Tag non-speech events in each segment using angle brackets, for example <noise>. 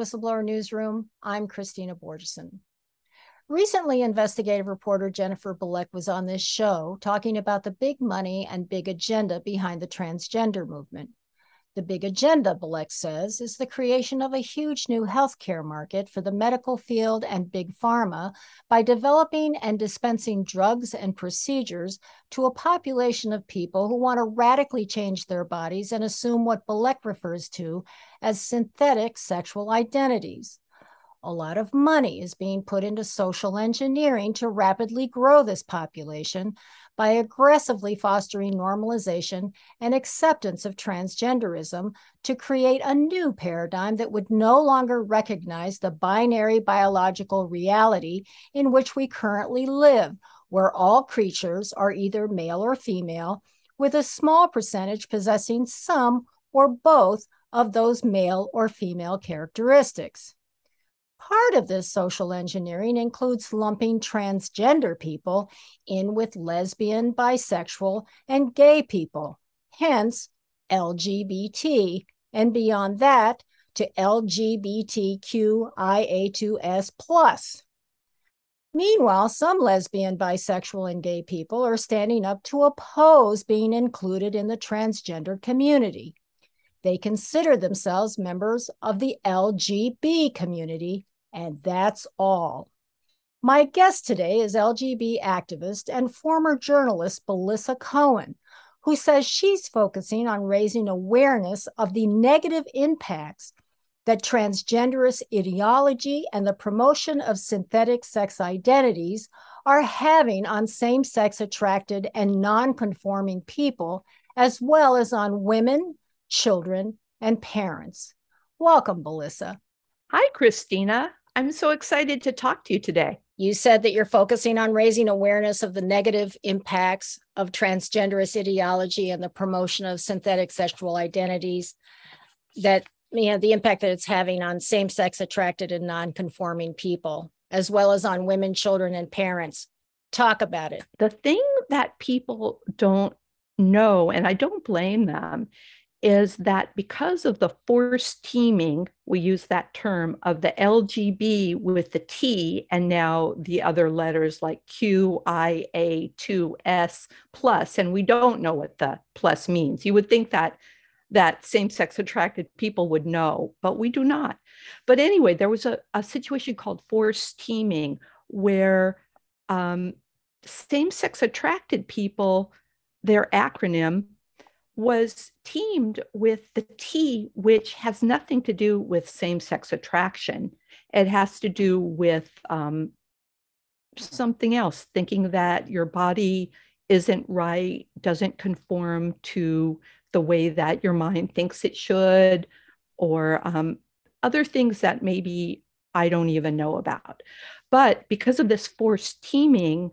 Whistleblower Newsroom. I'm Christina Borgeson. Recently, investigative reporter Jennifer Bilek was on this show talking about the big money and big agenda behind the transgender movement. The big agenda, Bilek says, is the creation of a huge new healthcare market for the medical field and big pharma by developing and dispensing drugs and procedures to a population of people who want to radically change their bodies and assume what Bilek refers to as synthetic sexual identities. A lot of money is being put into social engineering to rapidly grow this population by aggressively fostering normalization and acceptance of transgenderism to create a new paradigm that would no longer recognize the binary biological reality in which we currently live, where all creatures are either male or female, with a small percentage possessing some or both of those male or female characteristics. Part of this social engineering includes lumping transgender people in with lesbian, bisexual, and gay people, hence LGBT, and beyond that to LGBTQIA2S. Meanwhile, some lesbian, bisexual, and gay people are standing up to oppose being included in the transgender community. They consider themselves members of the LGB community and that's all. My guest today is LGB activist and former journalist Belissa Cohen, who says she's focusing on raising awareness of the negative impacts that transgenderist ideology and the promotion of synthetic sex identities are having on same sex attracted and non conforming people, as well as on women, children, and parents. Welcome, Belissa. Hi, Christina. I'm so excited to talk to you today. You said that you're focusing on raising awareness of the negative impacts of transgenderist ideology and the promotion of synthetic sexual identities, that you know the impact that it's having on same-sex attracted and non-conforming people, as well as on women, children, and parents. Talk about it. The thing that people don't know, and I don't blame them, is that because of the forced teaming, we use that term of the LGB with the T and now the other letters like Q, I, A, 2, S plus, and we don't know what the plus means. You would think that that same-sex attracted people would know, but we do not. But anyway, there was a, a situation called forced teaming where um, same-sex attracted people, their acronym was teamed with the T, which has nothing to do with same sex attraction. It has to do with um, something else, thinking that your body isn't right, doesn't conform to the way that your mind thinks it should, or um, other things that maybe I don't even know about. But because of this forced teaming,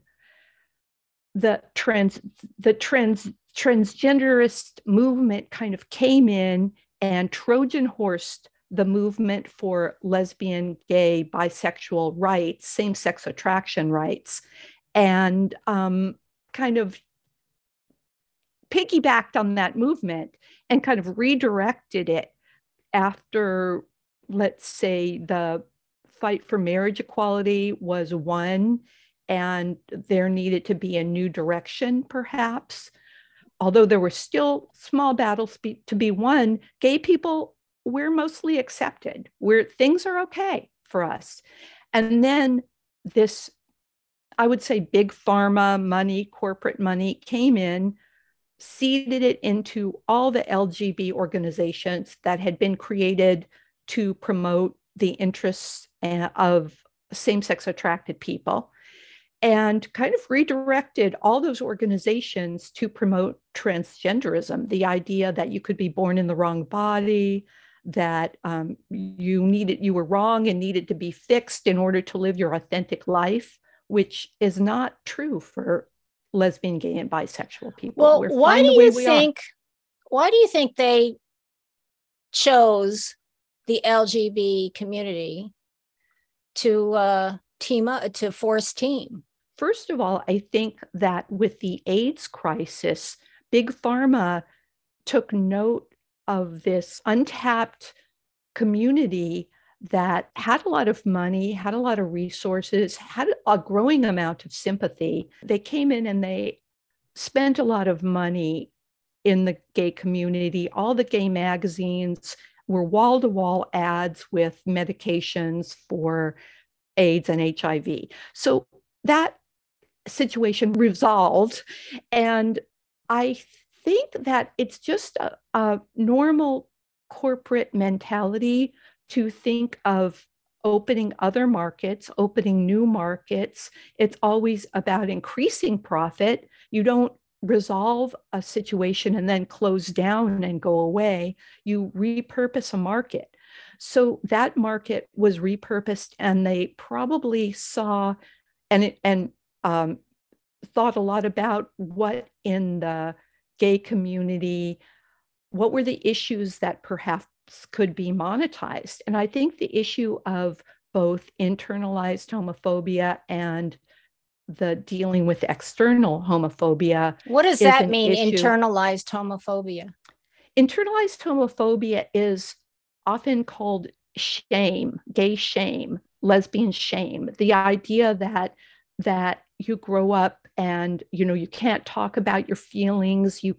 the trans the trans transgenderist movement kind of came in and Trojan horsed the movement for lesbian, gay, bisexual rights, same sex attraction rights, and um, kind of piggybacked on that movement and kind of redirected it after, let's say, the fight for marriage equality was won and there needed to be a new direction, perhaps although there were still small battles be, to be won, gay people, we're mostly accepted. Where things are okay for us. And then this, I would say, big pharma money, corporate money came in, seeded it into all the LGB organizations that had been created to promote the interests eh, of same sex attracted people and kind of redirected all those organizations to promote transgenderism the idea that you could be born in the wrong body that um, you needed you were wrong and needed to be fixed in order to live your authentic life which is not true for lesbian gay and bisexual people. Well we're why do you think why do you think they chose the lgb community to uh team up to force team First of all, I think that with the AIDS crisis, Big Pharma took note of this untapped community that had a lot of money, had a lot of resources, had a growing amount of sympathy. They came in and they spent a lot of money in the gay community. All the gay magazines were wall to wall ads with medications for AIDS and HIV. So that situation resolved. And I think that it's just a, a normal corporate mentality to think of opening other markets, opening new markets. It's always about increasing profit. You don't resolve a situation and then close down and go away. You repurpose a market. So that market was repurposed, and they probably saw and it, and um, thought a lot about what in the gay community, what were the issues that perhaps could be monetized. And I think the issue of both internalized homophobia and the dealing with external homophobia. What does that mean, issue. internalized homophobia? Internalized homophobia is often called shame, gay shame, lesbian shame. The idea that that you grow up and you know you can't talk about your feelings, you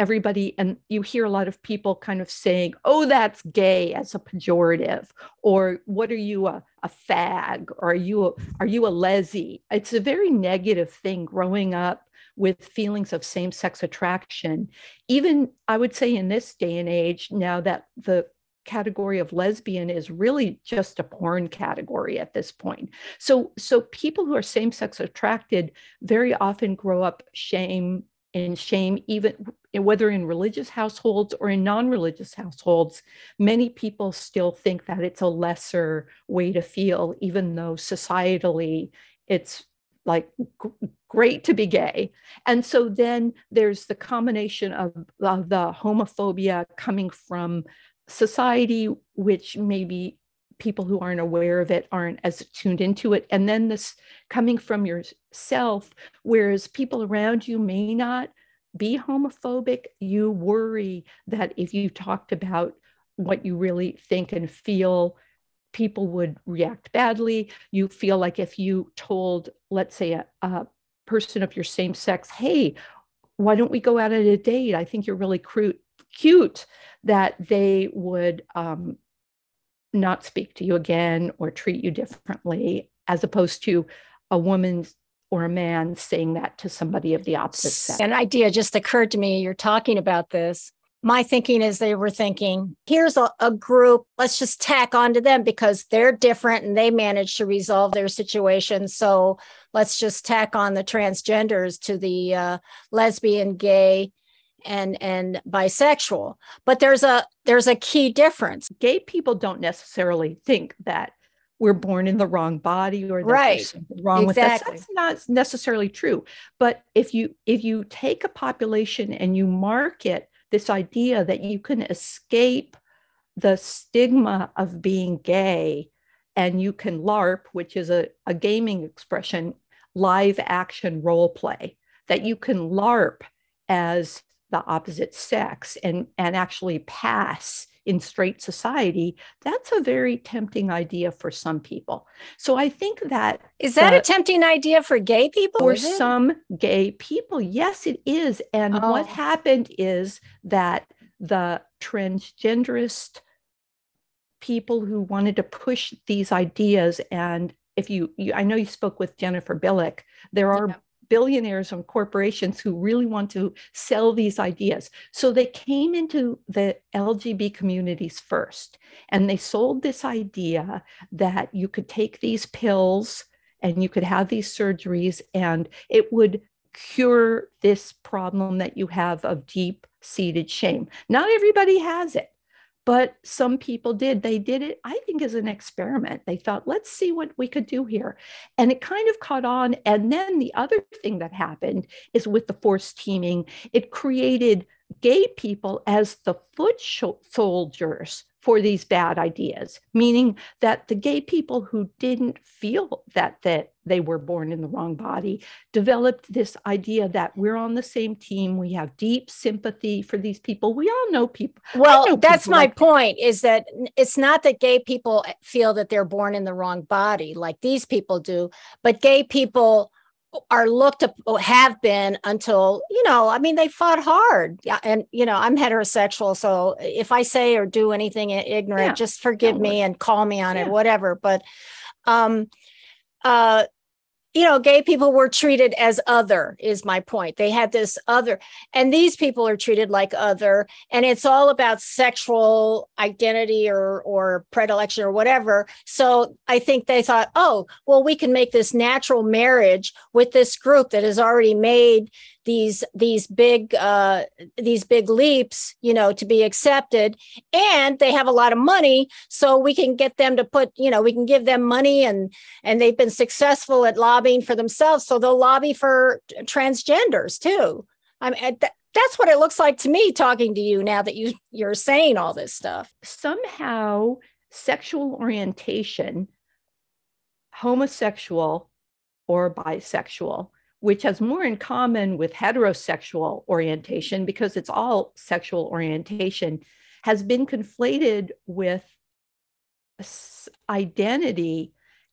everybody and you hear a lot of people kind of saying oh that's gay as a pejorative or what are you a, a fag? Or are you a, are you a lesbian it's a very negative thing growing up with feelings of same-sex attraction. Even i would say in this day and age now that the category of lesbian is really just a porn category at this point so so people who are same-sex attracted very often grow up shame and shame, even whether in religious households or in non religious households, many people still think that it's a lesser way to feel, even though societally it's like great to be gay. And so then there's the combination of the homophobia coming from society, which maybe people who aren't aware of it aren't as tuned into it. And then this coming from yourself whereas people around you may not be homophobic you worry that if you talked about what you really think and feel people would react badly. You feel like if you told let's say a, a person of your same sex hey why don't we go out on a date? I think you're really cute cute that they would um, not speak to you again or treat you differently, as opposed to a woman or a man saying that to somebody of the opposite sex. An idea just occurred to me. You're talking about this. My thinking is they were thinking, here's a, a group, let's just tack onto them because they're different and they managed to resolve their situation. So let's just tack on the transgenders to the uh, lesbian, gay, and and bisexual but there's a there's a key difference gay people don't necessarily think that we're born in the wrong body or that right. there's something wrong exactly. with us. That's not necessarily true. But if you if you take a population and you market this idea that you can escape the stigma of being gay and you can LARP, which is a, a gaming expression, live action role play, that you can LARP as the opposite sex and, and actually pass in straight society, that's a very tempting idea for some people. So I think that is that the, a tempting idea for gay people? For some gay people, yes, it is. And oh. what happened is that the transgenderist people who wanted to push these ideas and if you, you I know you spoke with Jennifer Bilek there are yeah billionaires and corporations who really want to sell these ideas. So they came into the LGB communities first and they sold this idea that you could take these pills and you could have these surgeries and it would cure this problem that you have of deep seated shame. Not everybody has it but some people did. They did it i think as an experiment. They thought let's see what we could do here. And it kind of caught on. And then the other thing that happened is with the forced teaming it created gay people as the foot soldiers for these bad ideas, meaning that the gay people who didn't feel that that they were born in the wrong body developed this idea that we're on the same team. We have deep sympathy for these people. We all know people. Well, know that's people my like point is that it's not that gay people feel that they're born in the wrong body like these people do, but gay people are looked up have been until you know i mean they fought hard. Yeah and you know i'm heterosexual so if i say or do anything ignorant Yeah, just forgive don't me worry. and call me on it whatever but um uh you know gay people were treated as other is my point. They had this other and these people are treated like other and it's all about sexual identity or or predilection or whatever. So i think they thought oh well we can make this natural marriage with this group that has already made these these big uh these big leaps you know to be accepted. And they have a lot of money so we can get them to put you know we can give them money and and they've been successful at lobbying for themselves. So they'll lobby for transgenders too. I mean th- that's what it looks like to me talking to you now that you you're saying all this stuff. Somehow sexual orientation, homosexual or bisexual, which has more in common with heterosexual orientation because it's all sexual orientation, has been conflated with identity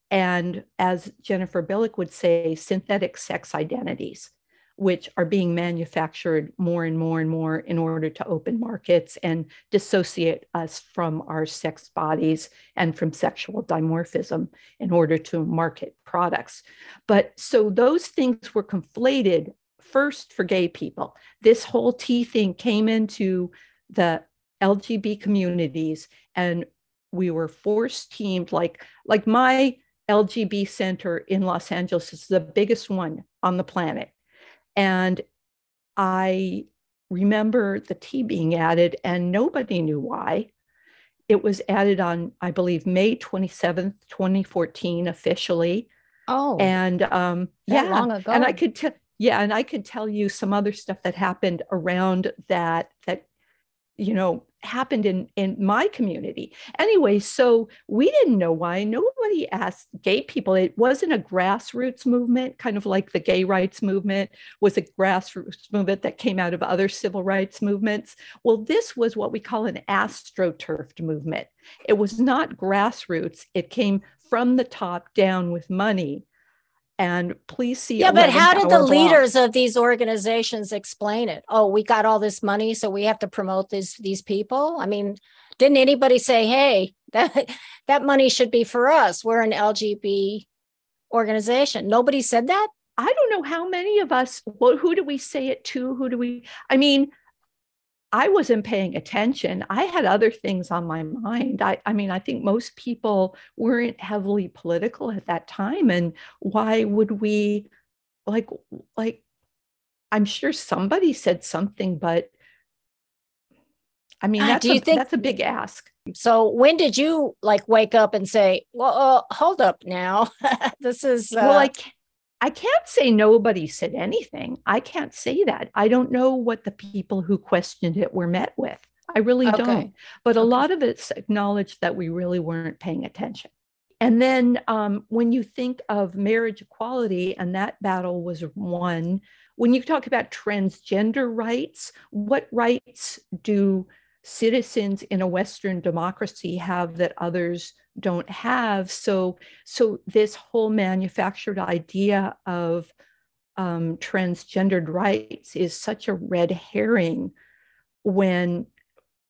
and, as Jennifer Bilek would say, synthetic sex identities which are being manufactured more and more and more in order to open markets and dissociate us from our sex bodies and from sexual dimorphism in order to market products. But so those things were conflated first for gay people. This whole T thing came into the LGB communities and we were forced teamed like like my LGB center in Los Angeles is the biggest one on the planet. And I remember the tea being added, and nobody knew why. It was added on, I believe, May 27th, 2014, officially. oh And um, yeah, long ago and I could tell, yeah, and I could tell you some other stuff that happened around that, that, you know, happened in in my community. Anyway so we didn't know why. Nobody asked gay people. It wasn't a grassroots movement kind of like the gay rights movement was a grassroots movement that came out of other civil rights movements. Well this was what we call an astroturfed movement. It was not grassroots. It came from the top down with money and please see yeah but how did the blog. leaders of these organizations explain it? Oh we got all this money so we have to promote these these people? I mean didn't anybody say hey <laughs> that that money should be for us? We're an lgb organization. Nobody said that? I don't know how many of us, well, who do we say it to? Who do we, I mean, I wasn't paying attention. I had other things on my mind. I, I mean, I think most people weren't heavily political at that time. And why would we, like, like, I'm sure somebody said something, but I mean, Ah, that's, do you a, think- that's a big ask. so when did you like wake up and say well uh, hold up now <laughs> this is uh, well, I can't, I can't say nobody said anything. I can't say that. I don't know what the people who questioned it were met with. I really Okay. don't. But a lot of it's acknowledged that we really weren't paying attention. And then um, when you think of marriage equality, and that battle was won, when you talk about transgender rights, what rights do citizens in a Western democracy have that others don't have? So, so this whole manufactured idea of um, transgendered rights is such a red herring when,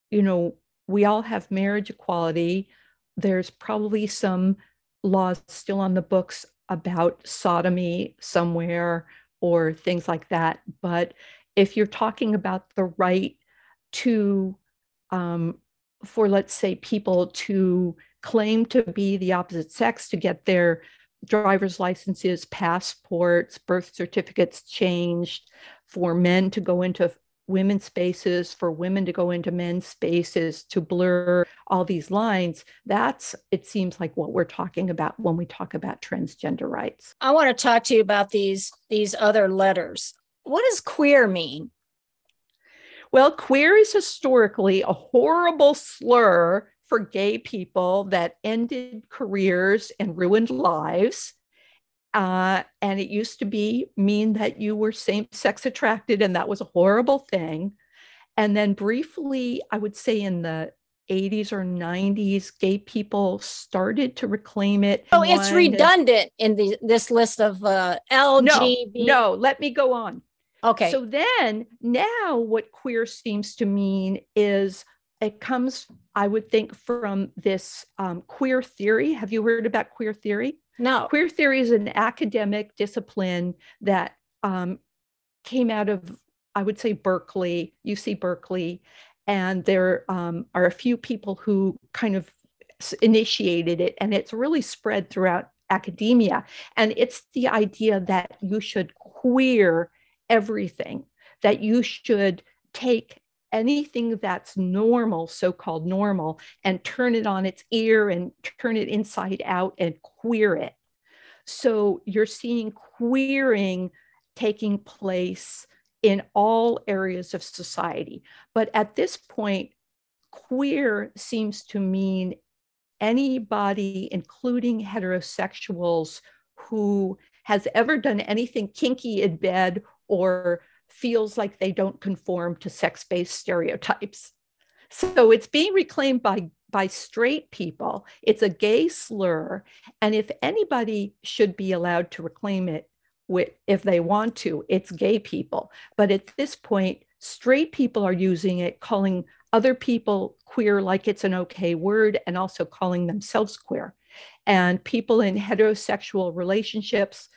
you know, we all have marriage equality. There's probably some laws still on the books about sodomy somewhere or things like that. But if you're talking about the right to, um, for let's say, people to claim to be the opposite sex to get their driver's licenses, passports, birth certificates changed, for men to go into women's spaces, for women to go into men's spaces, to blur all these lines. That's, it seems like what we're talking about when we talk about transgender rights. i want to talk to you about these these other letters what does queer mean Well, queer is historically a horrible slur for gay people that ended careers and ruined lives. Uh, and it used to be mean that you were same sex attracted, and that was a horrible thing. And then briefly, I would say in the 80s or 90s, gay people started to reclaim it. Oh, it's redundant in the this list of uh, LGBT. No, no, let me go on. Okay. So then now what queer seems to mean is it comes, I would think, from this um, queer theory. Have you heard about queer theory? No. Queer theory is an academic discipline that um, came out of, I would say, Berkeley, UC Berkeley. And there um, are a few people who kind of initiated it, and it's really spread throughout academia. And it's the idea that you should queer everything, that you should take anything that's normal, so called normal, and turn it on its ear and turn it inside out and queer it. So you're seeing queering taking place in all areas of society. But at this point, queer seems to mean anybody, including heterosexuals, who has ever done anything kinky in bed or feels like they don't conform to sex-based stereotypes. So it's being reclaimed by by straight people. It's a gay slur, and if anybody should be allowed to reclaim it with, if they want to, it's gay people. But at this point, straight people are using it, calling other people queer like it's an okay word, and also calling themselves queer. And people in heterosexual relationships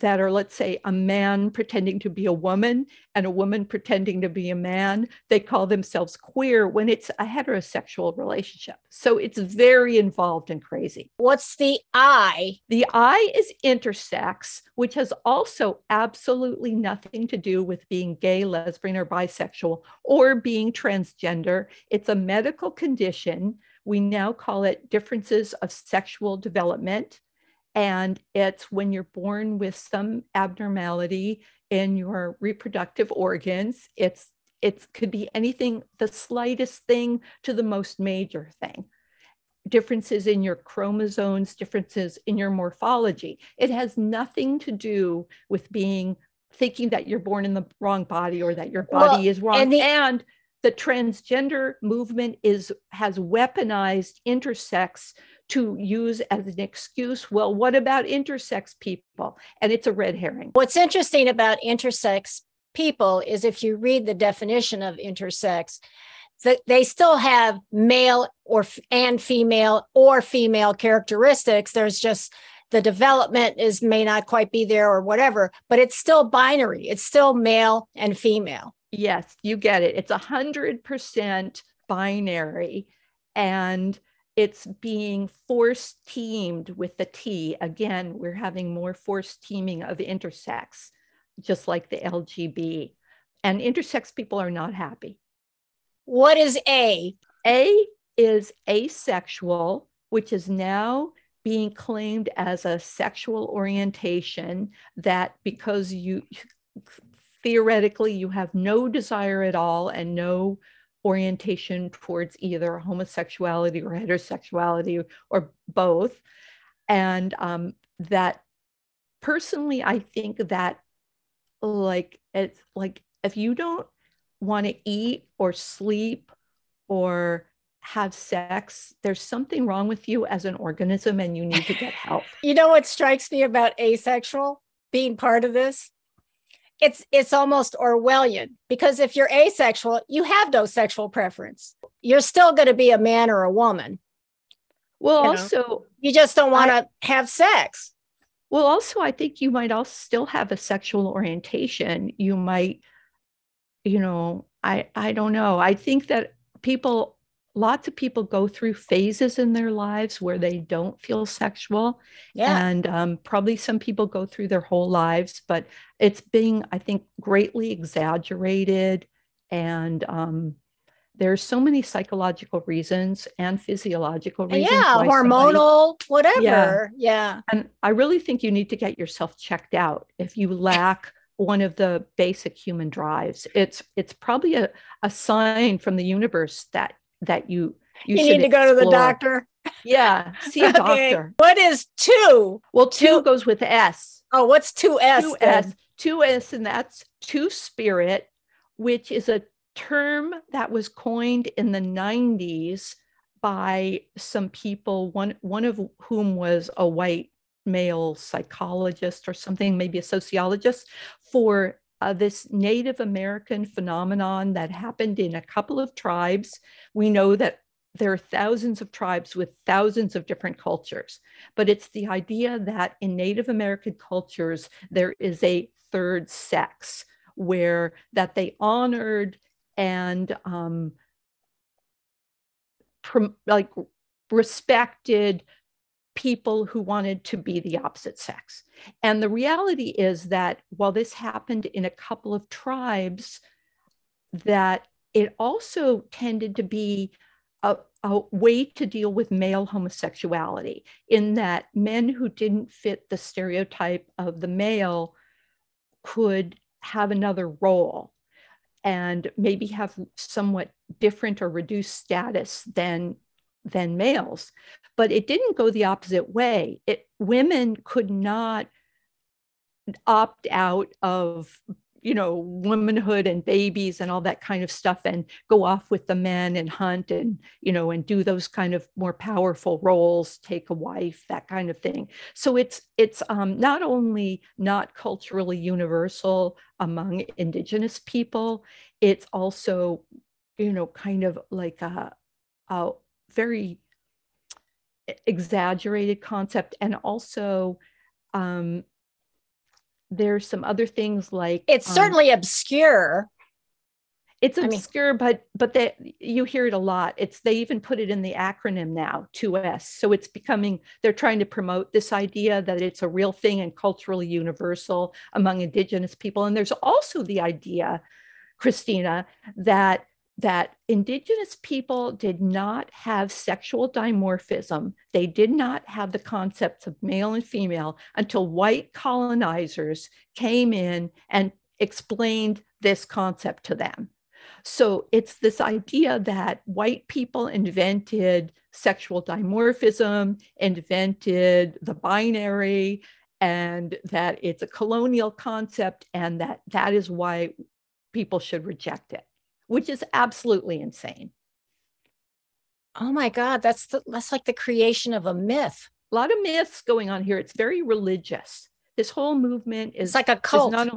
that are, let's say, a man pretending to be a woman and a woman pretending to be a man, they call themselves queer when it's a heterosexual relationship. So it's very involved and crazy. What's the I? The I is intersex, which has also absolutely nothing to do with being gay, lesbian, or bisexual or being transgender. It's a medical condition. We now call it differences of sexual development and it's when you're born with some abnormality in your reproductive organs. It's it could be anything, the slightest thing to the most major thing. Differences in your chromosomes, differences in your morphology. It has nothing to do with being thinking that you're born in the wrong body or that your body well, is wrong. And the, and the transgender movement is has weaponized intersex to use as an excuse well what about intersex people? And it's a red herring. What's interesting about intersex people is if you read the definition of intersex that they still have male or and female or female characteristics. There's just the development is may not quite be there or whatever but it's still binary. It's still male and female. Yes, you get it. It's a hundred percent binary. And it's being force teamed with the T. Again, we're having more force teaming of intersex, just like the LGB. And intersex people are not happy. What is A? A is asexual, which is now being claimed as a sexual orientation that because you theoretically you have no desire at all and no orientation towards either homosexuality or heterosexuality or both. And um, that personally, I think that like it's like if you don't want to eat or sleep or have sex, there's something wrong with you as an organism and you need to get help. <laughs> you know what strikes me about asexual being part of this? It's it's almost Orwellian because if you're asexual, you have no sexual preference. You're still going to be a man or a woman. Well, you also know? you just don't want to have sex. Well, also I think you might also still have a sexual orientation. You might, you know, I I don't know. I think that people lots of people go through phases in their lives where they don't feel sexual. Yeah. And um, probably some people go through their whole lives, but it's being, I think, greatly exaggerated. And um, there's so many psychological reasons and physiological reasons. Yeah, hormonal, somebody, whatever. Yeah. yeah. And I really think you need to get yourself checked out if you lack one of the basic human drives. It's it's probably a, a sign from the universe that that you you, you need to go to the doctor. Yeah, see a <laughs> okay. doctor. What is two? Well, two, two goes with S. Oh, what's two S? Two S. Two S, and that's two spirit, which is a term that was coined in the 90s by some people, one, one of whom was a white male psychologist or something, maybe a sociologist, for uh, this Native American phenomenon that happened in a couple of tribes. We know that there are thousands of tribes with thousands of different cultures, but it's the idea that in Native American cultures, there is a third sex where that they honored and um, prom- like respected people who wanted to be the opposite sex. And the reality is that while this happened in a couple of tribes, that it also tended to be a, a, way to deal with male homosexuality, in that men who didn't fit the stereotype of the male could have another role and maybe have somewhat different or reduced status than than males. But it didn't go the opposite way. It women could not opt out of you know womanhood and babies and all that kind of stuff and go off with the men and hunt and you know and do those kind of more powerful roles take a wife that kind of thing. So it's it's um, not only not culturally universal among indigenous people it's also you know kind of like a, a very exaggerated concept. And also um, there's some other things like it's um, certainly obscure. It's obscure I mean, but but that you hear it a lot. It's they even put it in the acronym now 2s so it's becoming they're trying to promote this idea that it's a real thing and culturally universal among indigenous people. And there's also the idea christina that that indigenous people did not have sexual dimorphism. They did not have the concepts of male and female until white colonizers came in and explained this concept to them. So it's this idea that white people invented sexual dimorphism, invented the binary, and that it's a colonial concept, and that that is why people should reject it which is absolutely insane. Oh my God, that's the, that's like the creation of a myth. A lot of myths going on here. It's very religious. This whole movement is it's like a cult. Not,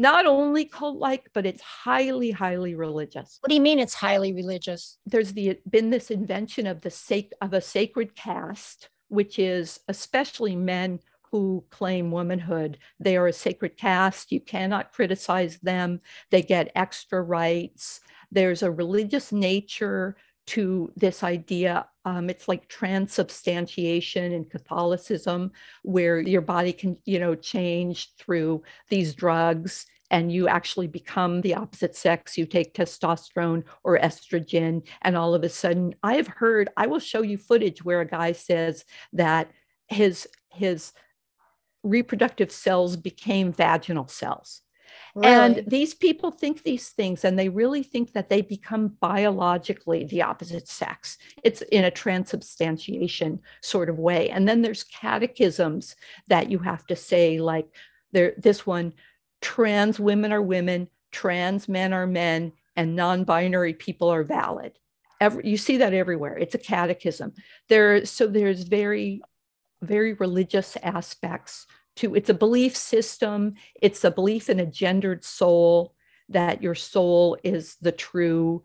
not only cult-like, but it's highly, highly religious. What do you mean it's highly religious? There's the, been this invention of the sac- of a sacred caste, which is especially men who claim womanhood. They are a sacred caste. You cannot criticize them. They get extra rights. There's a religious nature to this idea. Um, it's like transubstantiation in Catholicism, where your body can, you know, change through these drugs and you actually become the opposite sex. You take testosterone or estrogen, and all of a sudden, I have heard, I will show you footage where a guy says that his his reproductive cells became vaginal cells. Really? And these people think these things and they really think that they become biologically the opposite sex. It's in a transubstantiation sort of way. And then there's catechisms that you have to say, like there, this one trans women are women, trans men are men, and non binary people are valid. Every, you see that everywhere. It's a catechism. There, so there's very very religious aspects to it's a belief system it's a belief in a gendered soul that your soul is the true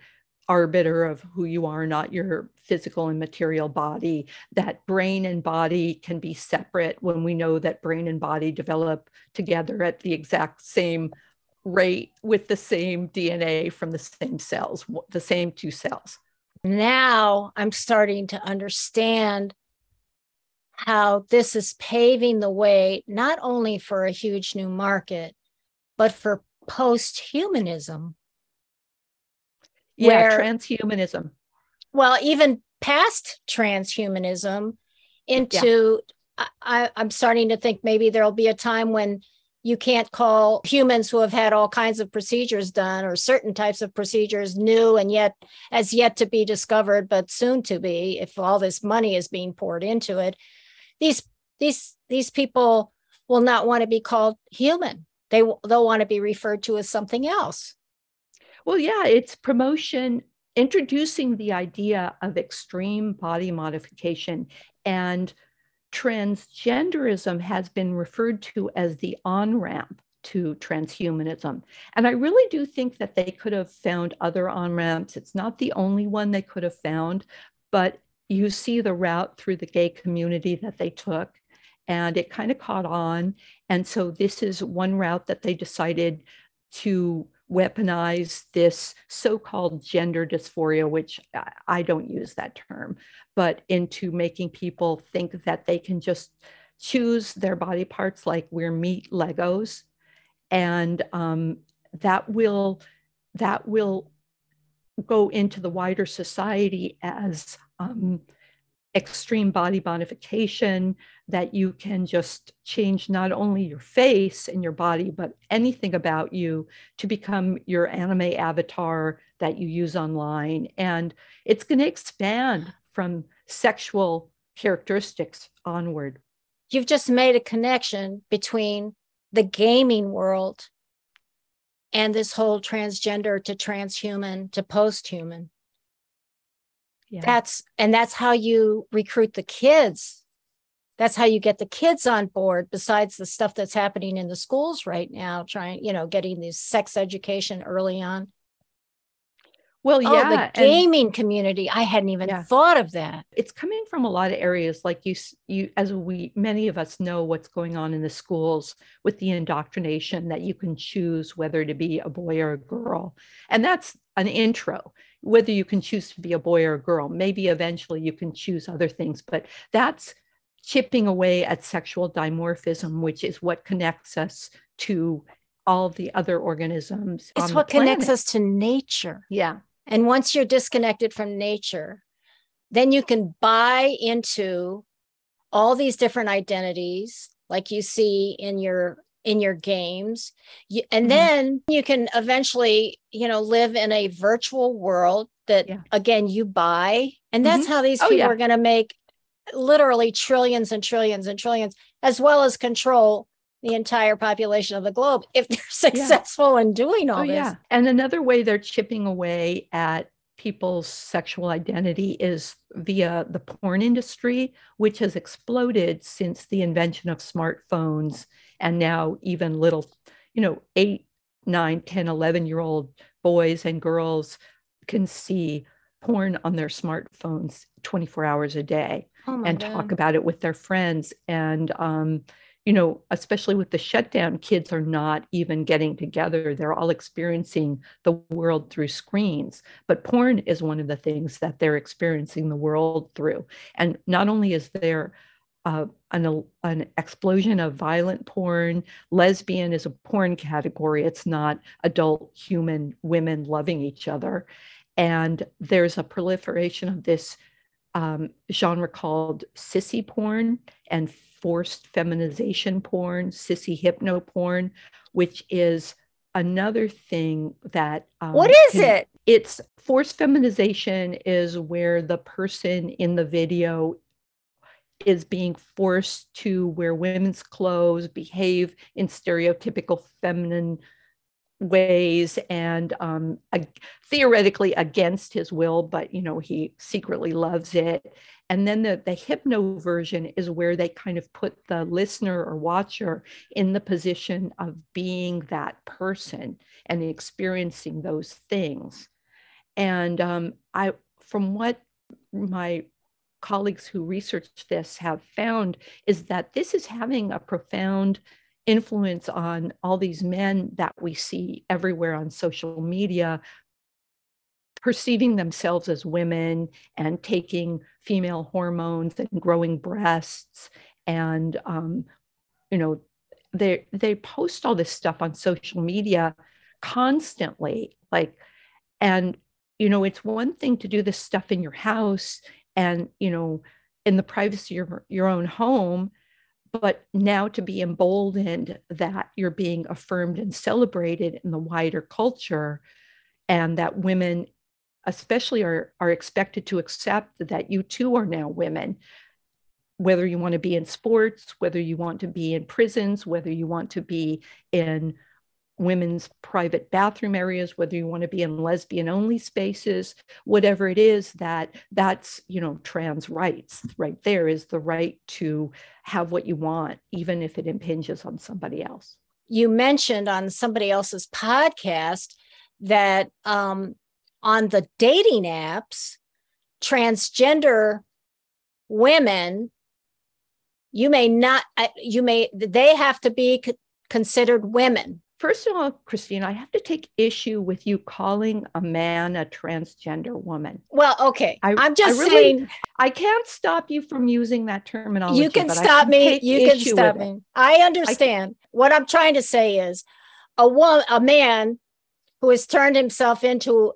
arbiter of who you are not your physical and material body. That brain and body can be separate when we know that brain and body develop together at the exact same rate with the same dna from the same cells the same two cells. Now i'm starting to understand how this is paving the way not only for a huge new market, but for post humanism. Yeah, transhumanism. Well, even past transhumanism into, yeah. I, I'm starting to think maybe there'll be a time when you can't call humans who have had all kinds of procedures done or certain types of procedures new and yet as yet to be discovered but soon to be if all this money is being poured into it these these these people will not want to be called human they they'll want to be referred to as something else well yeah it's promotion introducing the idea of extreme body modification and transgenderism has been referred to as the on ramp to transhumanism. And I really do think that they could have found other on ramps. It's not the only one they could have found, but you see the route through the gay community that they took, and it kind of caught on. And so this is one route that they decided to weaponize this so-called gender dysphoria which i don't use that term but into making people think that they can just choose their body parts like we're meat legos and um, that will that will go into the wider society as um, extreme body modification that you can just change not only your face and your body, but anything about you to become your anime avatar that you use online. And it's going to expand from sexual characteristics onward. You've just made a connection between the gaming world and this whole transgender to transhuman to posthuman yeah. that's and that's how you recruit the kids. That's how you get the kids on board besides the stuff that's happening in the schools right now trying you know getting this sex education early on. Well yeah oh, the gaming and, community i hadn't even yeah. thought of that. It's coming from a lot of areas like you you as we many of us know what's going on in the schools with the indoctrination that you can choose whether to be a boy or a girl. And that's an intro whether you can choose to be a boy or a girl. Maybe eventually you can choose other things, but that's chipping away at sexual dimorphism, which is what connects us to all the other organisms. It's what connects us to nature. Yeah. And once you're disconnected from nature, then you can buy into all these different identities like you see in your in your games you, and mm-hmm. then you can eventually you know live in a virtual world that yeah. again you buy and that's mm-hmm. how these oh, people yeah. are going to make literally trillions and trillions and trillions as well as control the entire population of the globe <laughs> if they're successful yeah. in doing all oh, this yeah. and another way they're chipping away at people's sexual identity is via the porn industry, which has exploded since the invention of smartphones and now even little, you know, eight, nine, 10, 11 year old boys and girls can see porn on their smartphones 24 hours a day oh and God. talk about it with their friends. And, um, you know, especially with the shutdown, kids are not even getting together. They're all experiencing the world through screens. But porn is one of the things that they're experiencing the world through. And not only is there uh, an, an explosion of violent porn. Lesbian is a porn category. It's not adult human women loving each other. And there's a proliferation of this um, genre called sissy porn and forced feminization porn, sissy hypno porn, which is another thing that. Um, what is can, it? It's forced feminization is where the person in the video is being forced to wear women's clothes, behave in stereotypical feminine ways, and um, theoretically against his will, but you know he secretly loves it. And then the, the hypno version is where they kind of put the listener or watcher in the position of being that person and experiencing those things. And um, I, from what my colleagues who researched this have found is that this is having a profound influence on all these men that we see everywhere on social media perceiving themselves as women and taking female hormones and growing breasts and um, you know they they post all this stuff on social media constantly like and you know it's one thing to do this stuff in your house and you know in the privacy of your own home but now to be emboldened that you're being affirmed and celebrated in the wider culture and that women especially are, are expected to accept that you too are now women. Whether you want to be in sports whether you want to be in prisons whether you want to be in women's private bathroom areas whether you want to be in lesbian only spaces whatever it is that that's you know trans rights right there is the right to have what you want even if it impinges on somebody else. You mentioned on somebody else's podcast that um, on the dating apps transgender women you may not uh, you may they have to be considered women First of all, Christine, I have to take issue with you calling a man a transgender woman. Well, okay. I, am just really, saying. I can't stop you from using that terminology. You can stop me. You can stop me. I understand. I, what I'm trying to say is a woman, a man who has turned himself into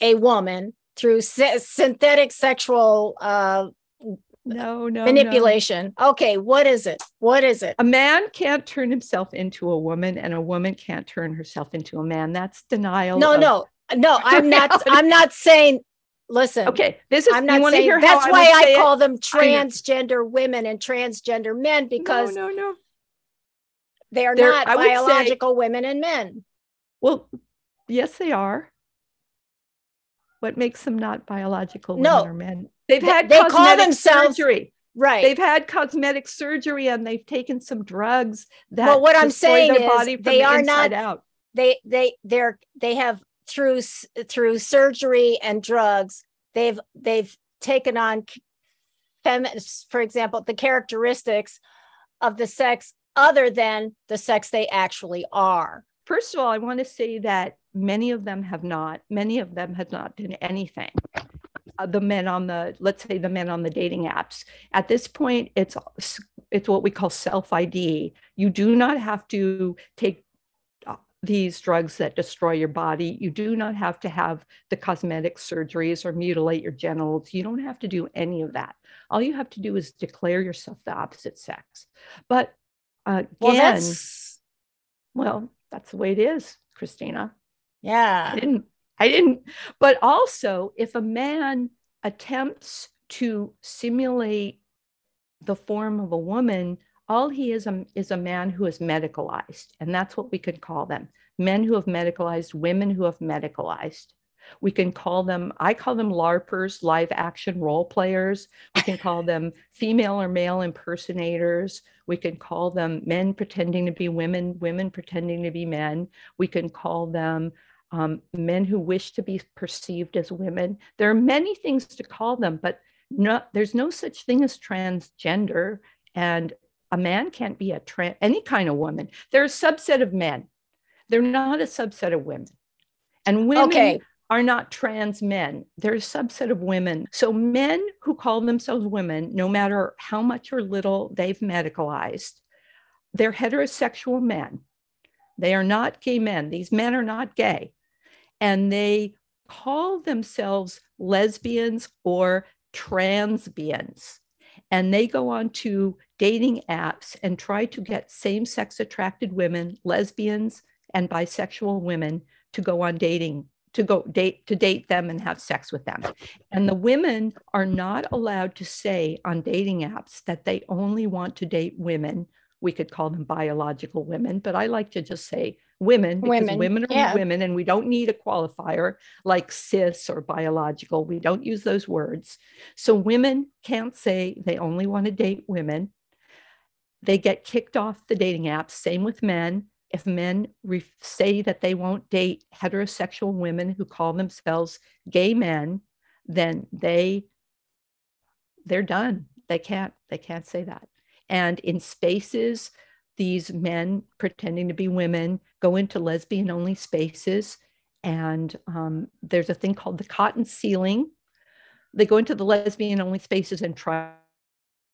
a woman through se- synthetic sexual uh, no, no manipulation. No. Okay, what is it? What is it? A man can't turn himself into a woman, and a woman can't turn herself into a man. That's denial. No, of- no, no. <laughs> I'm not. I'm not saying. Listen. Okay, this is. I'm not saying. hear that's I why I, call it? them transgender women and transgender men because no, no, no. They are They're, not biological say, women and men. Well, yes, they are. What makes them not biological women no. or men? They've had they call themselves surgery. Right. They've had cosmetic surgery and they've taken some drugs that well, what I'm saying their is body from they the are inside not, out. They they they're they have through through surgery and drugs they've they've taken on fem, for example the characteristics of the sex other than the sex they actually are. First of all, I want to say that many of them have not. Many of them have not done anything the men on the let's say the men on the dating apps. At this point it's it's what we call self id you do not have to take uh, these drugs that destroy your body. You do not have to have the cosmetic surgeries or mutilate your genitals. You don't have to do any of that. All you have to do is declare yourself the opposite sex. But uh, again well that's, well, that's the way it is christina. Yeah. I didn't I didn't. But also, if a man attempts to simulate the form of a woman, all he is a, is a man who is medicalized. And that's what we could call them men who have medicalized, women who have medicalized. We can call them, I call them LARPers, live action role players. We can call them female or male impersonators. We can call them men pretending to be women, women pretending to be men. We can call them um, men who wish to be perceived as women. There are many things to call them, but no, there's no such thing as transgender. And a man can't be a trans, any kind of woman. They're a subset of men. They're not a subset of women. And women okay. are not trans men. They're a subset of women. So men who call themselves women, no matter how much or little they've medicalized, they're heterosexual men. They are not gay men. These men are not gay and they call themselves lesbians or transbians. And they go on to dating apps and try to get same sex attracted women, lesbians, and bisexual women to go on dating to go date to date them and have sex with them. And the women are not allowed to say on dating apps that they only want to date women. We could call them biological women, but I like to just say women because women, women are yeah. women and we don't need a qualifier like cis or biological. We don't use those words. So women can't say they only want to date women. They get kicked off the dating apps. Same with men. If men re- say that they won't date heterosexual women who call themselves gay men, then they they're done. They can't they can't say that. And in spaces these men pretending to be women go into lesbian only spaces. And um, there's a thing called the cotton ceiling. They go into the lesbian only spaces and try,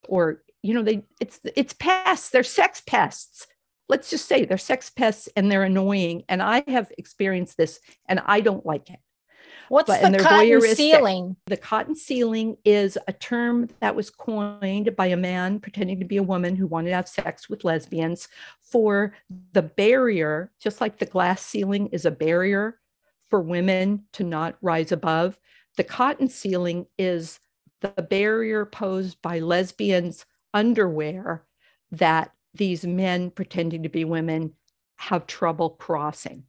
or, you know, they it's it's pests, they're sex pests. Let's just say they're sex pests and they're annoying. And I have experienced this and I don't like it. What's but, the cotton ceiling? The cotton ceiling is a term that was coined by a man pretending to be a woman who wanted to have sex with lesbians for the barrier, just like the glass ceiling is a barrier for women to not rise above. The cotton ceiling is the barrier posed by lesbians' underwear that these men pretending to be women have trouble crossing.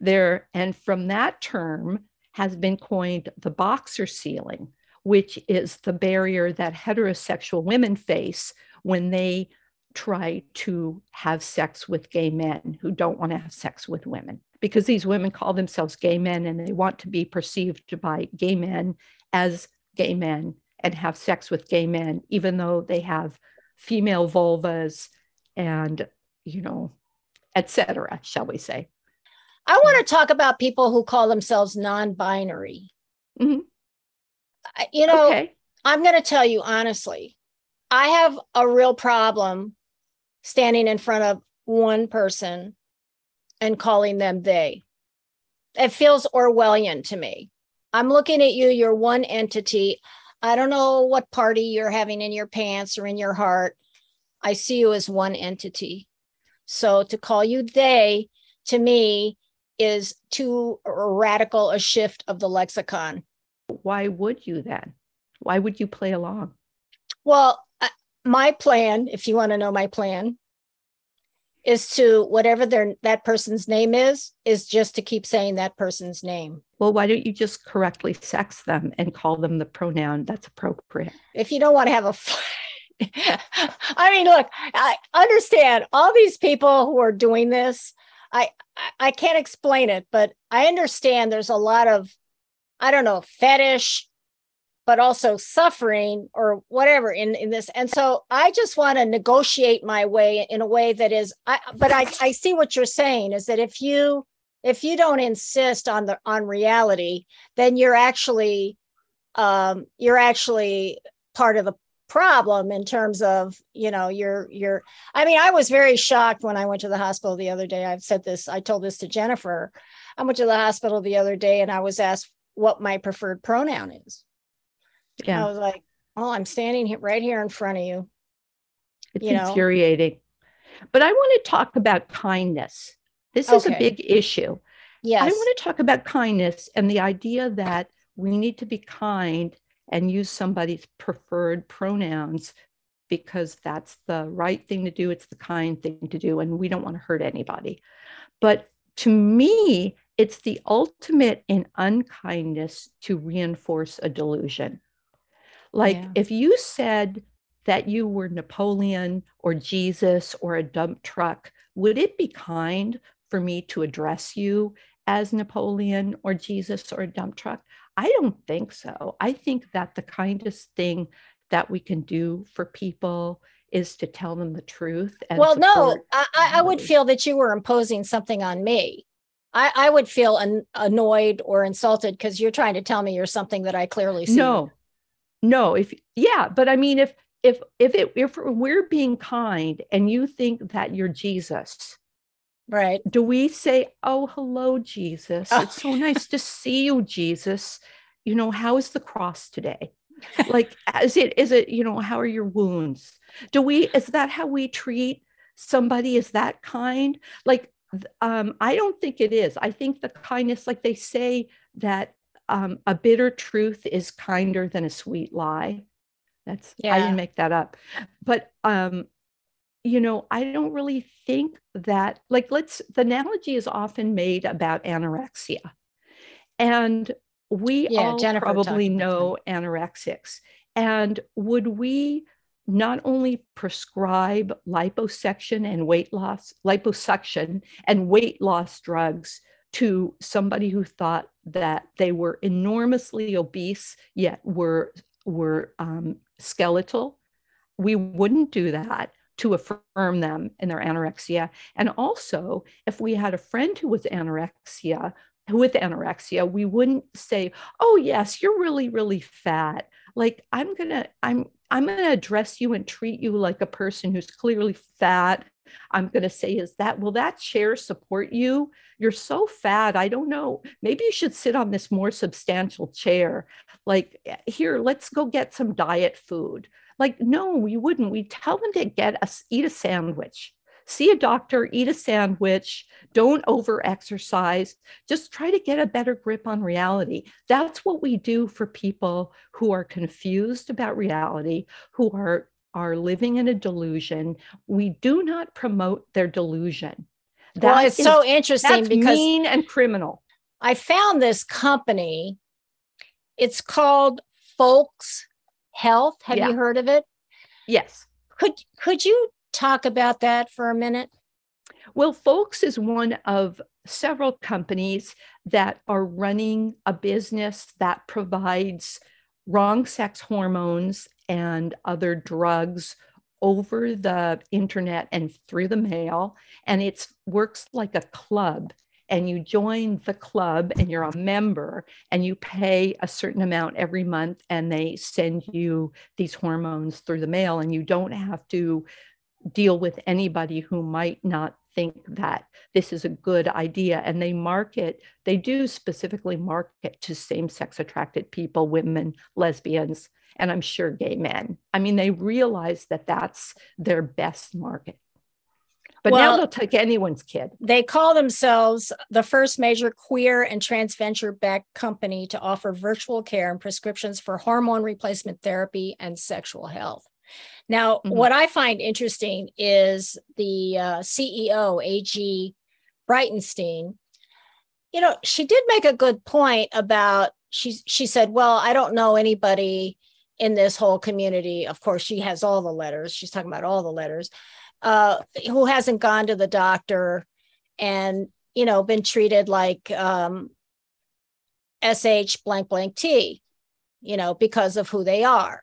There, and from that term has been coined the boxer ceiling, which is the barrier that heterosexual women face when they try to have sex with gay men who don't want to have sex with women. Because these women call themselves gay men and they want to be perceived by gay men as gay men and have sex with gay men, even though they have female vulvas and, you know, etc., shall we say. I want to talk about people who call themselves non binary. Mm-hmm. You know, okay. I'm going to tell you honestly, I have a real problem standing in front of one person and calling them they. It feels Orwellian to me. I'm looking at you, you're one entity. I don't know what party you're having in your pants or in your heart. I see you as one entity. So to call you they to me is too radical a shift of the lexicon. Why would you then? Why would you play along? Well, my plan, if you want to know my plan, is to whatever their that person's name is is just to keep saying that person's name well why don't you just correctly sex them and call them the pronoun that's appropriate if you don't want to have a <laughs> I mean, look, I understand all these people who are doing this. I I can't explain it, but I understand there's a lot of I don't know, fetish but also suffering or whatever in, in this. And so I just want to negotiate my way in a way that is, I, but I, I see what you're saying is that if you, if you don't insist on the, on reality, then you're actually, um, you're actually part of the problem in terms of you know you're you're i mean i was very shocked when i went to the hospital the other day i've said this i told this to jennifer i went to the hospital the other day and i was asked what my preferred pronoun is yeah. I was like, oh, I'm standing here right here in front of you. It's you infuriating. Know? But I want to talk about kindness. This is a big issue. Yes. I want to talk about kindness and the idea that we need to be kind and use somebody's preferred pronouns because that's the right thing to do. It's the kind thing to do. And we don't want to hurt anybody. But to me, it's the ultimate in unkindness to reinforce a delusion. Like yeah. if you said that you were Napoleon or Jesus or a dump truck, would it be kind for me to address you as Napoleon or Jesus or a dump truck? I don't think so. I think that the kindest thing that we can do for people is to tell them the truth. well, no, I, I, would feel that you were imposing something on me. I, I would feel an, annoyed or insulted because you're trying to tell me you're something that I clearly see. No, no if yeah but i mean if if if it if we're being kind and you think that you're jesus right. Do we say oh hello jesus. Oh. it's so nice to see you jesus. You know how is the cross today? Like <laughs> is it is it you know how are your wounds? Do we is that how we treat somebody is that kind? Like um i don't think it is. I think the kindness like they say that um, a bitter truth is kinder than a sweet lie. That's yeah. I didn't make that up, but um, you know, I don't really think that like let's the analogy is often made about anorexia, and we yeah, all Jennifer probably know anorexics. And would we not only prescribe liposuction and weight loss, liposuction and weight loss drugs to somebody who thought that they were enormously obese yet were were um, skeletal we wouldn't do that to affirm them in their anorexia and also if we had a friend who was anorexia with anorexia we wouldn't say oh yes you're really really fat like i'm gonna i'm i'm gonna address you and treat you like a person who's clearly fat I'm going to say is that, will that chair support you? You're so fat. I don't know. Maybe you should sit on this more substantial chair. Like, eh, here, let's go get some diet food. Like, no, we wouldn't. We tell them to get us, eat a sandwich see a doctor, eat a sandwich, don't over exercise, just try to get a better grip on reality. That's what we do for people who are confused about reality, who are, are living in a delusion. We do not promote their delusion. That well, it's is, so interesting because mean and criminal. I found this company. It's called Folx Health. Have yeah. you heard of it? Yes. Could could you talk about that for a minute? Well, Folx is one of several companies that are running a business that provides wrong sex hormones and other drugs over the internet and through the mail and it works like a club and you join the club and you're a member and you pay a certain amount every month and they send you these hormones through the mail and you don't have to deal with anybody who might not think that this is a good idea. And they market they do specifically market to same-sex attracted people women lesbians and i'm sure gay men. I mean they realize that that's their best market but well, now they'll take anyone's kid. They call themselves the first major queer and trans venture backed company to offer virtual care and prescriptions for hormone replacement therapy and sexual health. Now, mm-hmm. what I find interesting is the uh, CEO, AG Breitenstein. You know, she did make a good point about she she said, "Well, I don't know anybody in this whole community. Of course, she has all the letters. She's talking about all the letters. Uh, who hasn't gone to the doctor and you know been treated like um, sh blank blank t, you know, because of who they are."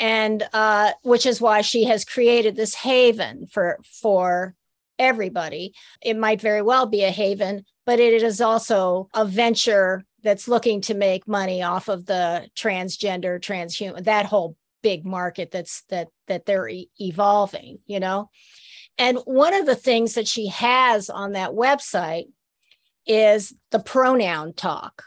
and uh, which is why she has created this haven for for everybody. It might very well be a haven, but it is also a venture that's looking to make money off of the transgender, transhuman, that whole big market that's that that they're e- evolving, you know. And one of the things that she has on that website is the pronoun talk.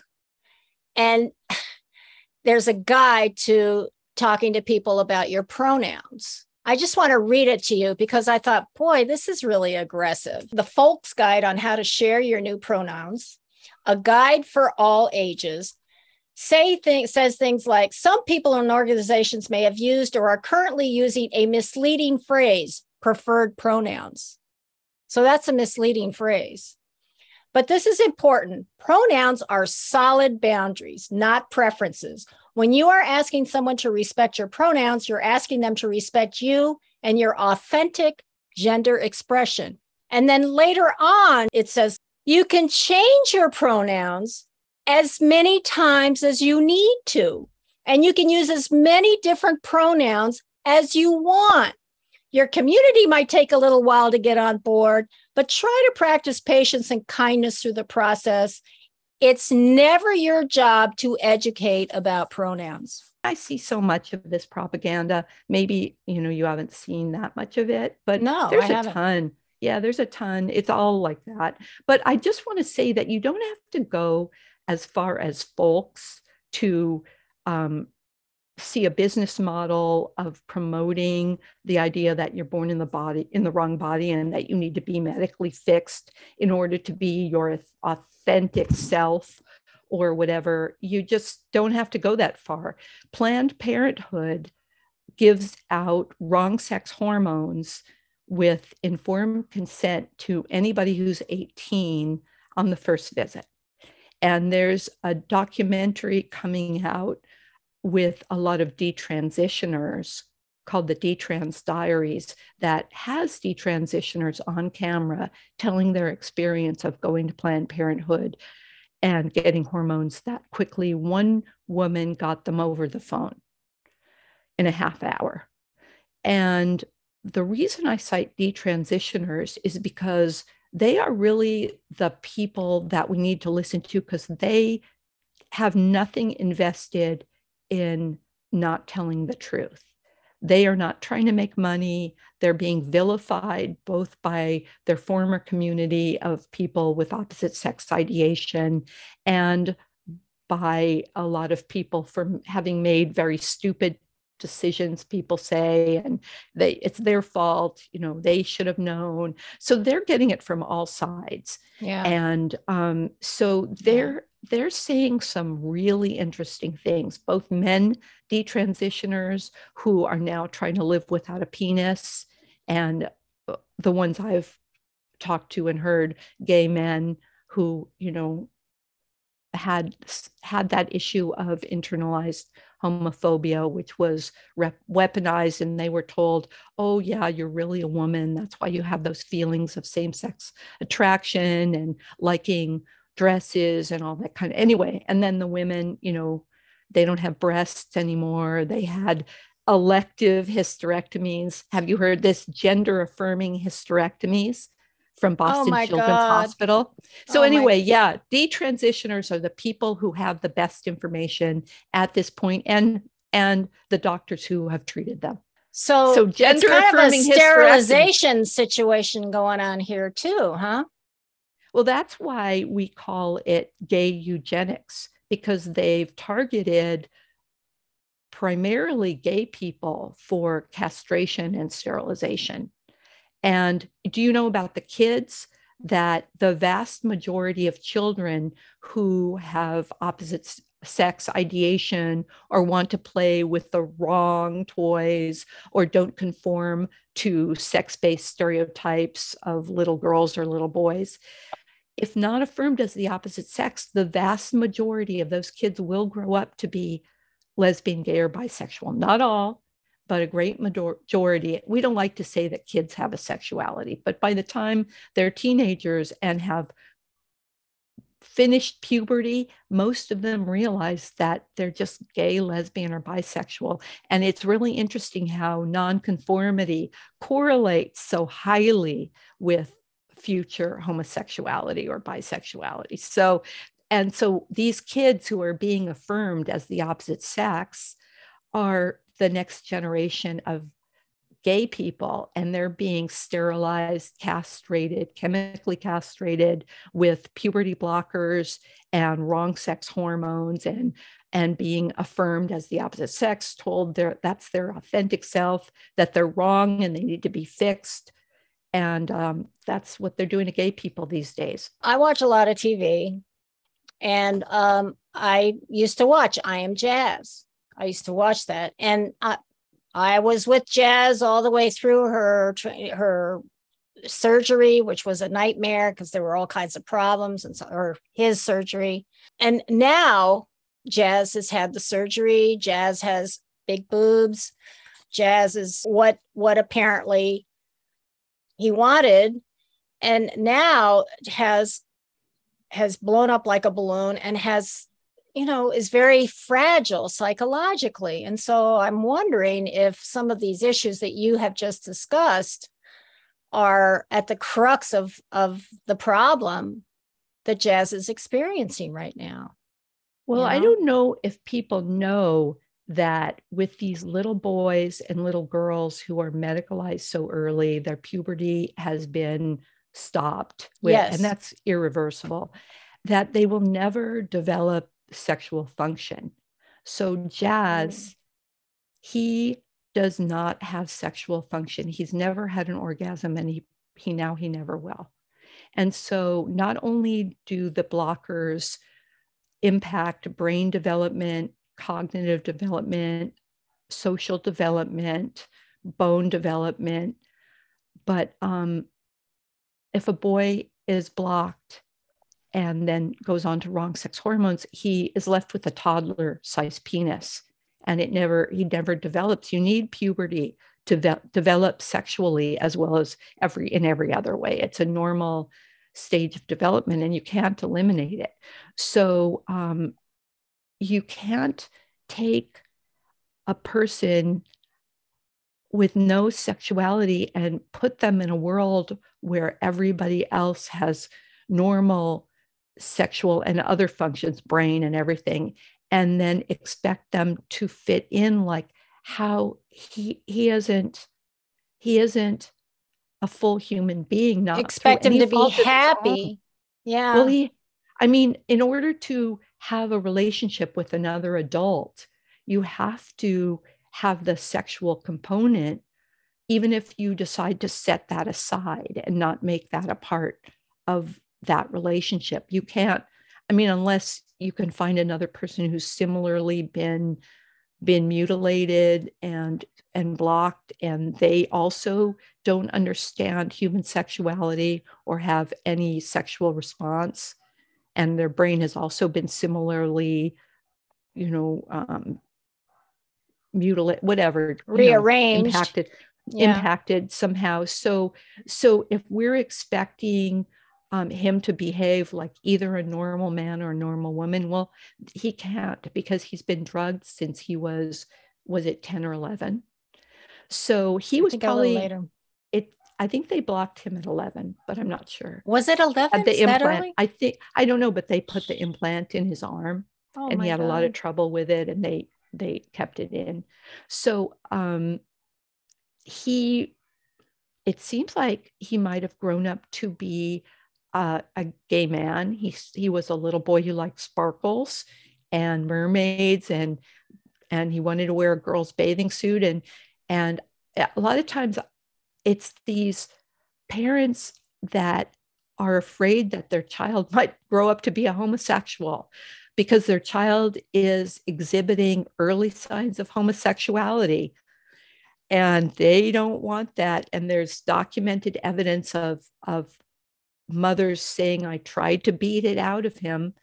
And <sighs> there's a guide to talking to people about your pronouns. I just want to read it to you because I thought, boy, this is really aggressive. The Folx Guide on how to share your new pronouns, a guide for all ages, say things says things like some people and organizations may have used or are currently using a misleading phrase, preferred pronouns. So that's a misleading phrase. But this is important. Pronouns are solid boundaries, not preferences. When you are asking someone to respect your pronouns, you're asking them to respect you and your authentic gender expression. And then later on, it says you can change your pronouns as many times as you need to. And you can use as many different pronouns as you want. Your community might take a little while to get on board, but try to practice patience and kindness through the process it's never your job to educate about pronouns. I see so much of this propaganda. Maybe, you know, you haven't seen that much of it, but no, there's I a haven't. ton. Yeah, there's a ton. It's all like that. But I just want to say that you don't have to go as far as Folx to um, see a business model of promoting the idea that you're born in the body in the wrong body and that you need to be medically fixed in order to be your authentic self or whatever. You just don't have to go that far. Planned parenthood gives out wrong sex hormones with informed consent to anybody who's 18 on the first visit and there's a documentary coming out with a lot of detransitioners called the Detrans Diaries that has detransitioners on camera telling their experience of going to Planned Parenthood and getting hormones that quickly. One woman got them over the phone in a half hour. And the reason I cite detransitioners is because they are really the people that we need to listen to because they have nothing invested in not telling the truth. they are not trying to make money. They're being vilified both by their former community of people with opposite sex ideation and by a lot of people for having made very stupid decisions people say and they it's their fault you know they should have known. So they're getting it from all sides. Yeah. And um, so they're they're saying some really interesting things both men detransitioners who are now trying to live without a penis and uh, the ones i've talked to and heard gay men who you know had had that issue of internalized homophobia, which was rep- weaponized, and they were told, "Oh yeah, you're really a woman. That's why you have those feelings of same-sex attraction and liking dresses and all that kind of." Anyway, and then the women, you know, they don't have breasts anymore. They had elective hysterectomies. Have you heard this? Gender affirming hysterectomies from oh Boston oh Children's God. Hospital. So oh anyway, yeah, detransitioners are the people who have the best information at this point and and the doctors who have treated them. So, so gender kind of a sterilization situation going on here too, huh? Well, that's why we call it gay eugenics because they've targeted primarily gay people for castration and sterilization. And do you know about the kids? That the vast majority of children who have opposite sex ideation or want to play with the wrong toys or don't conform to sex based stereotypes of little girls or little boys. If not affirmed as the opposite sex, the vast majority of those kids will grow up to be lesbian, gay, or bisexual. Not all, but a great majority, we don't like to say that kids have a sexuality, but by the time they're teenagers and have finished puberty, most of them realize that they're just gay, lesbian, or bisexual. And it's really interesting how nonconformity correlates so highly with future homosexuality or bisexuality. So, and so these kids who are being affirmed as the opposite sex are the next generation of gay people and they're being sterilized, castrated, chemically castrated with puberty blockers and wrong sex hormones and and being affirmed as the opposite sex, told their that's their authentic self, that they're wrong and they need to be fixed. And um, that's what they're doing to gay people these days. I watch a lot of TV, and um, I used to watch I Am Jazz. I used to watch that, and I, I was with Jazz all the way through her her surgery, which was a nightmare because there were all kinds of problems, and so, or his surgery. And now Jazz has had the surgery. Jazz has big boobs. Jazz is what what apparently he wanted, and now has has blown up like a balloon and has you know, is very fragile psychologically. And so I'm wondering if some of these issues that you have just discussed are at the crux of, of the problem that jazz is experiencing right now. Well, you know? I don't know if people know that with these little boys and little girls who are medicalized so early, their puberty has been stopped. With, yes. And that's irreversible, that they will never develop sexual function. So, Jazz, mm. he does not have sexual function. He's never had an orgasm and he, he now he never will. And so, not only do the blockers impact brain development, cognitive development, social development, bone development, but um, if a boy is blocked and then goes on to wrong sex hormones, he is left with a toddler sized penis and it never, he never develops. You need puberty to ve- develop sexually as well as every in every other way. It's a normal stage of development and you can't eliminate it. So um, you can't take a person with no sexuality and put them in a world where everybody else has normal sexual and other functions, brain and everything, and then expect them to fit in like how he he isn't he isn't a full human being not expect him to be happy. yeah. Well he i mean in order to have a relationship with another adult you have to have the sexual component even if you decide to set that aside and not make that a part of that relationship. You can't i mean unless you can find another person who's similarly been been mutilated and and blocked and they also don't understand human sexuality or have any sexual response and their brain has also been similarly you know um, mutilated whatever rearranged know, impacted yeah. impacted somehow. So so if we're expecting um, him to behave like either a normal man or a normal woman. Well, he can't because he's been drugged since he was was it 10 or 11. So he was probably later. It I think they blocked him at 11, but I'm not sure. Was it 11? the implant. I think I don't know, but they put the implant in his arm oh and he had God. a lot of trouble with it and they they kept it in. So um he it seems like he might have grown up to be uh, a gay man. He he was a little boy who liked sparkles and mermaids, and and he wanted to wear a girl's bathing suit. And and a lot of times, it's these parents that are afraid that their child <laughs> might grow up to be a homosexual because their child is exhibiting early signs of homosexuality and they don't want that and there's documented evidence of of mothers saying, I tried to beat it out of him.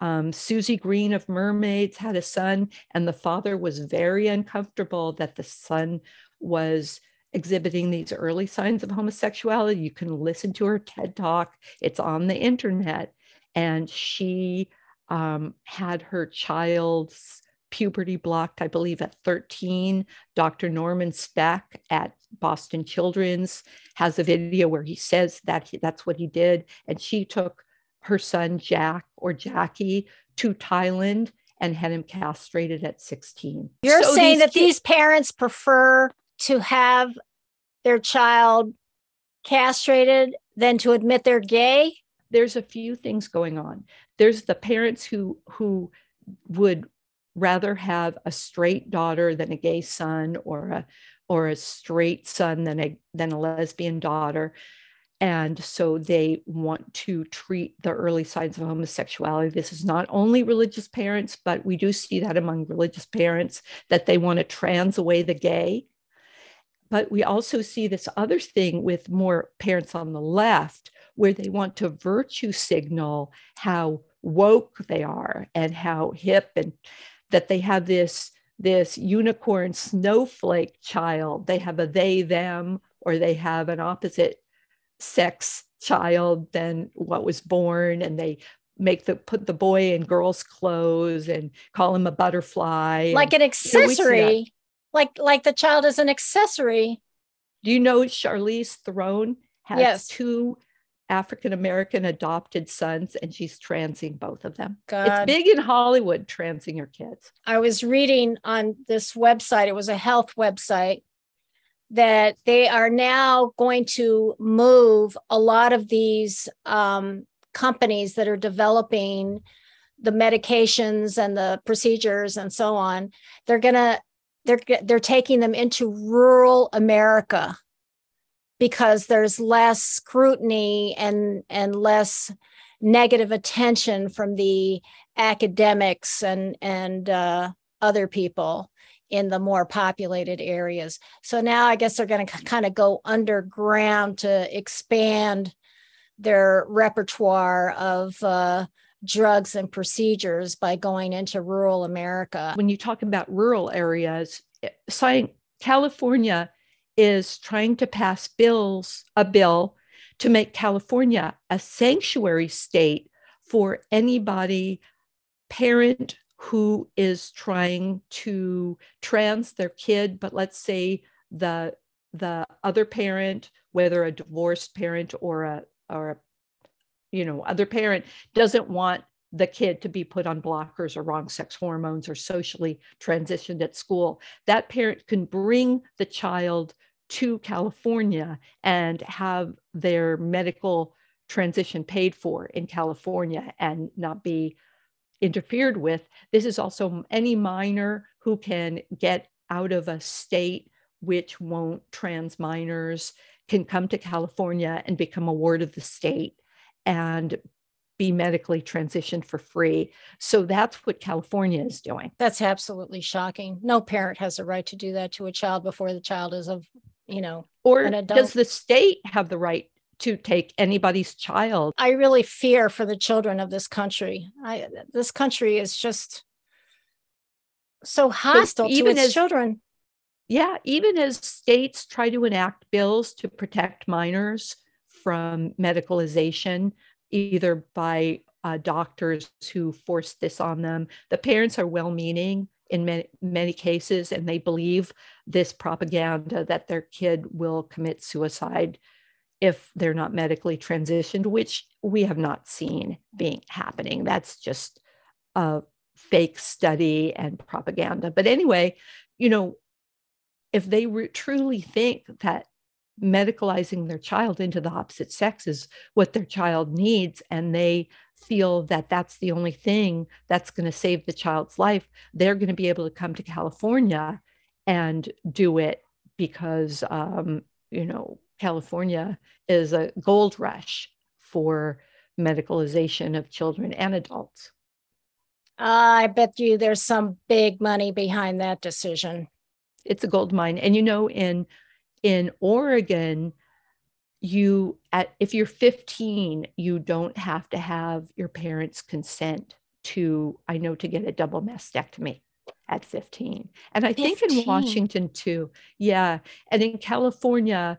Um, Susie Green of Mermaids had a son, and the father was very uncomfortable that the son was exhibiting these early signs of homosexuality. You can listen to her TED talk, it's on the internet. And she um, had her child's puberty blocked, I believe, at 13. Dr. Norman Spack at Boston Children's has a video where he says that he, that's what he did. And she took her son, Jack or Jackie, to Thailand and had him castrated at 16. You're so saying these that kids- these parents prefer to have their child castrated than to admit they're gay? There's a few things going on. There's the parents who who would rather have a straight daughter than a gay son or a or a straight son than a than a lesbian daughter. And so they want to treat the early signs of homosexuality. This is not only religious parents but we do see that among religious parents that they want to trans away the gay. But we also see this other thing with more parents on the left where they want to virtue signal how woke they are and how hip and that they have this this unicorn snowflake child. They have a they them or they have an opposite sex child than what was born and they make the put the boy in girl's clothes and call him a butterfly. Like and, an accessory you know, like like the child is an accessory. Do you know charlize theron has yes. two African American adopted sons, and she's transing both of them. God. It's big in Hollywood, transing your kids. I was reading on this website, it was a health website, that they are now going to move a lot of these um, companies that are developing the medications and the procedures and so on. They're going to they're they're taking them into rural America because there's less scrutiny and and less negative attention from the academics and and uh, other people in the more populated areas. So now I guess they're going to kind of go underground to expand their repertoire of uh, drugs and procedures by going into rural America. When you talk about rural areas, California is trying to pass bills, a bill to make California a sanctuary state for anybody, parent who is trying to trans their kid, but let's say the the other parent, whether a divorced parent or a or a you know other parent, doesn't want the kid to be put on blockers or wrong sex hormones or socially transitioned at school. That parent can bring the child to California and have their medical transition paid for in California and not be interfered with. This is also any minor who can get out of a state which won't trans minors can come to California and become a ward of the state and be medically transitioned for free. So that's what California is doing. That's absolutely shocking. No parent has a right to do that to a child before the child is of, you know, or does the state have the right to take anybody's child? I really fear for the children of this country. I this country is just so hostile so even to its as, children. Yeah, even as states try to enact bills to protect minors from medicalization, either by uh, doctors who force this on them. The parents are well meaning in many, many cases, and they believe this propaganda that their kid will commit suicide if they're not medically transitioned, which we have not seen being happening. That's just a fake study and propaganda. But anyway, you know, if they re- truly think that medicalizing their child into the opposite sex is what their child needs and they feel that that's the only thing that's going to save the child's life they're going to be able to come to california and do it because um, you know california is a gold rush for medicalization of children and adults. I bet you there's some big money behind that decision. It's a gold mine. And you know in in Oregon, you at if you're 15, you don't have to have your parents' consent to, I know, to get a double mastectomy at 15. And I 15. think in Washington too. Yeah. And in California,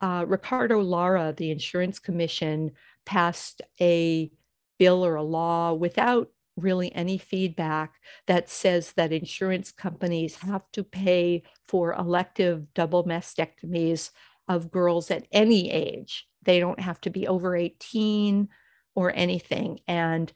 uh, Ricardo Lara, the insurance commission, passed a bill or a law without really any feedback that says that insurance companies have to pay for elective double mastectomies of girls at any age. They don't have to be over 18 or anything. And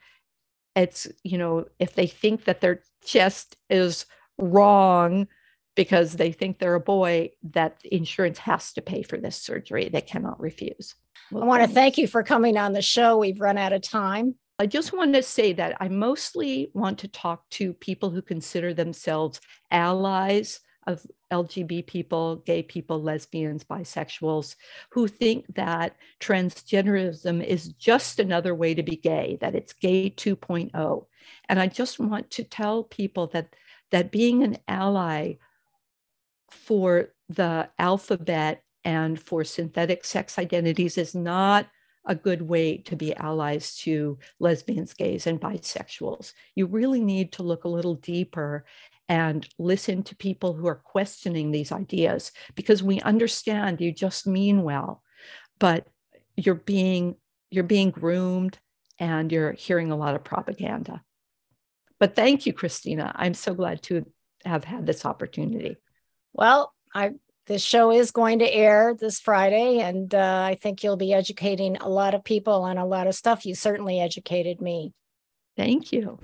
it's, you know, if they think that their chest is wrong because they think they're a boy, that insurance has to pay for this surgery. They cannot refuse. Well, I want to thank you for coming on the show. We've run out of time. I just want to say that I mostly want to talk to people who consider themselves allies of LGBT people, gay people, lesbians, bisexuals, who think that transgenderism is just another way to be gay, that it's gay 2.0. And I just want to tell people that that being an ally for the alphabet and for synthetic sex identities is not a good way to be allies to lesbians, gays, and bisexuals. You really need to look a little deeper and listen to people who are questioning these ideas because we understand you just mean well, but you're being you're being groomed and you're hearing a lot of propaganda. But thank you, Christina. I'm so glad to have had this opportunity. Well, I this show is going to air this Friday, and uh, I think you'll be educating a lot of people on a lot of stuff. You certainly educated me. Thank you.